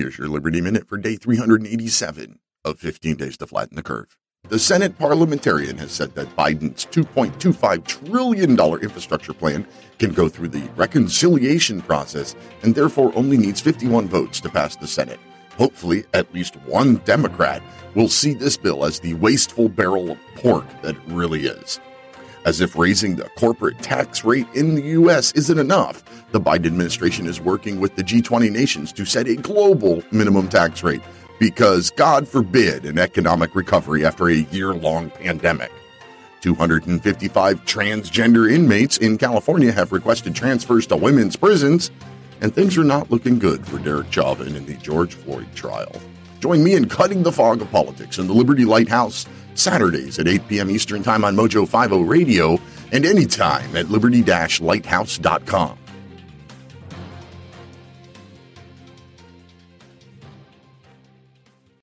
Here's your Liberty Minute for day 387 of 15 Days to Flatten the Curve. The Senate parliamentarian has said that Biden's $2.25 trillion infrastructure plan can go through the reconciliation process and therefore only needs 51 votes to pass the Senate. Hopefully, at least one Democrat will see this bill as the wasteful barrel of pork that it really is. As if raising the corporate tax rate in the U.S. isn't enough, the Biden administration is working with the G20 nations to set a global minimum tax rate because, God forbid, an economic recovery after a year long pandemic. 255 transgender inmates in California have requested transfers to women's prisons, and things are not looking good for Derek Chauvin in the George Floyd trial. Join me in cutting the fog of politics in the Liberty Lighthouse Saturdays at 8 p.m. Eastern Time on Mojo 50 Radio and anytime at liberty-lighthouse.com.